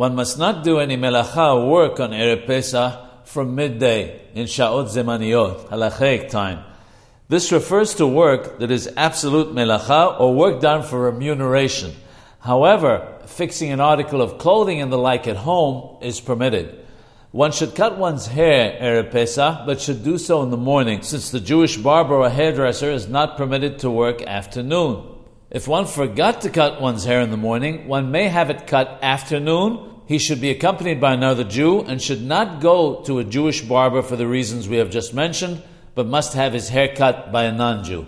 One must not do any melacha work on Erev Pesach from midday in Sha'ot Zemaniyot, halachic time. This refers to work that is absolute melacha or work done for remuneration. However, fixing an article of clothing and the like at home is permitted. One should cut one's hair Erev Pesach, but should do so in the morning, since the Jewish barber or hairdresser is not permitted to work afternoon. If one forgot to cut one's hair in the morning, one may have it cut afternoon. He should be accompanied by another Jew and should not go to a Jewish barber for the reasons we have just mentioned, but must have his hair cut by a non Jew.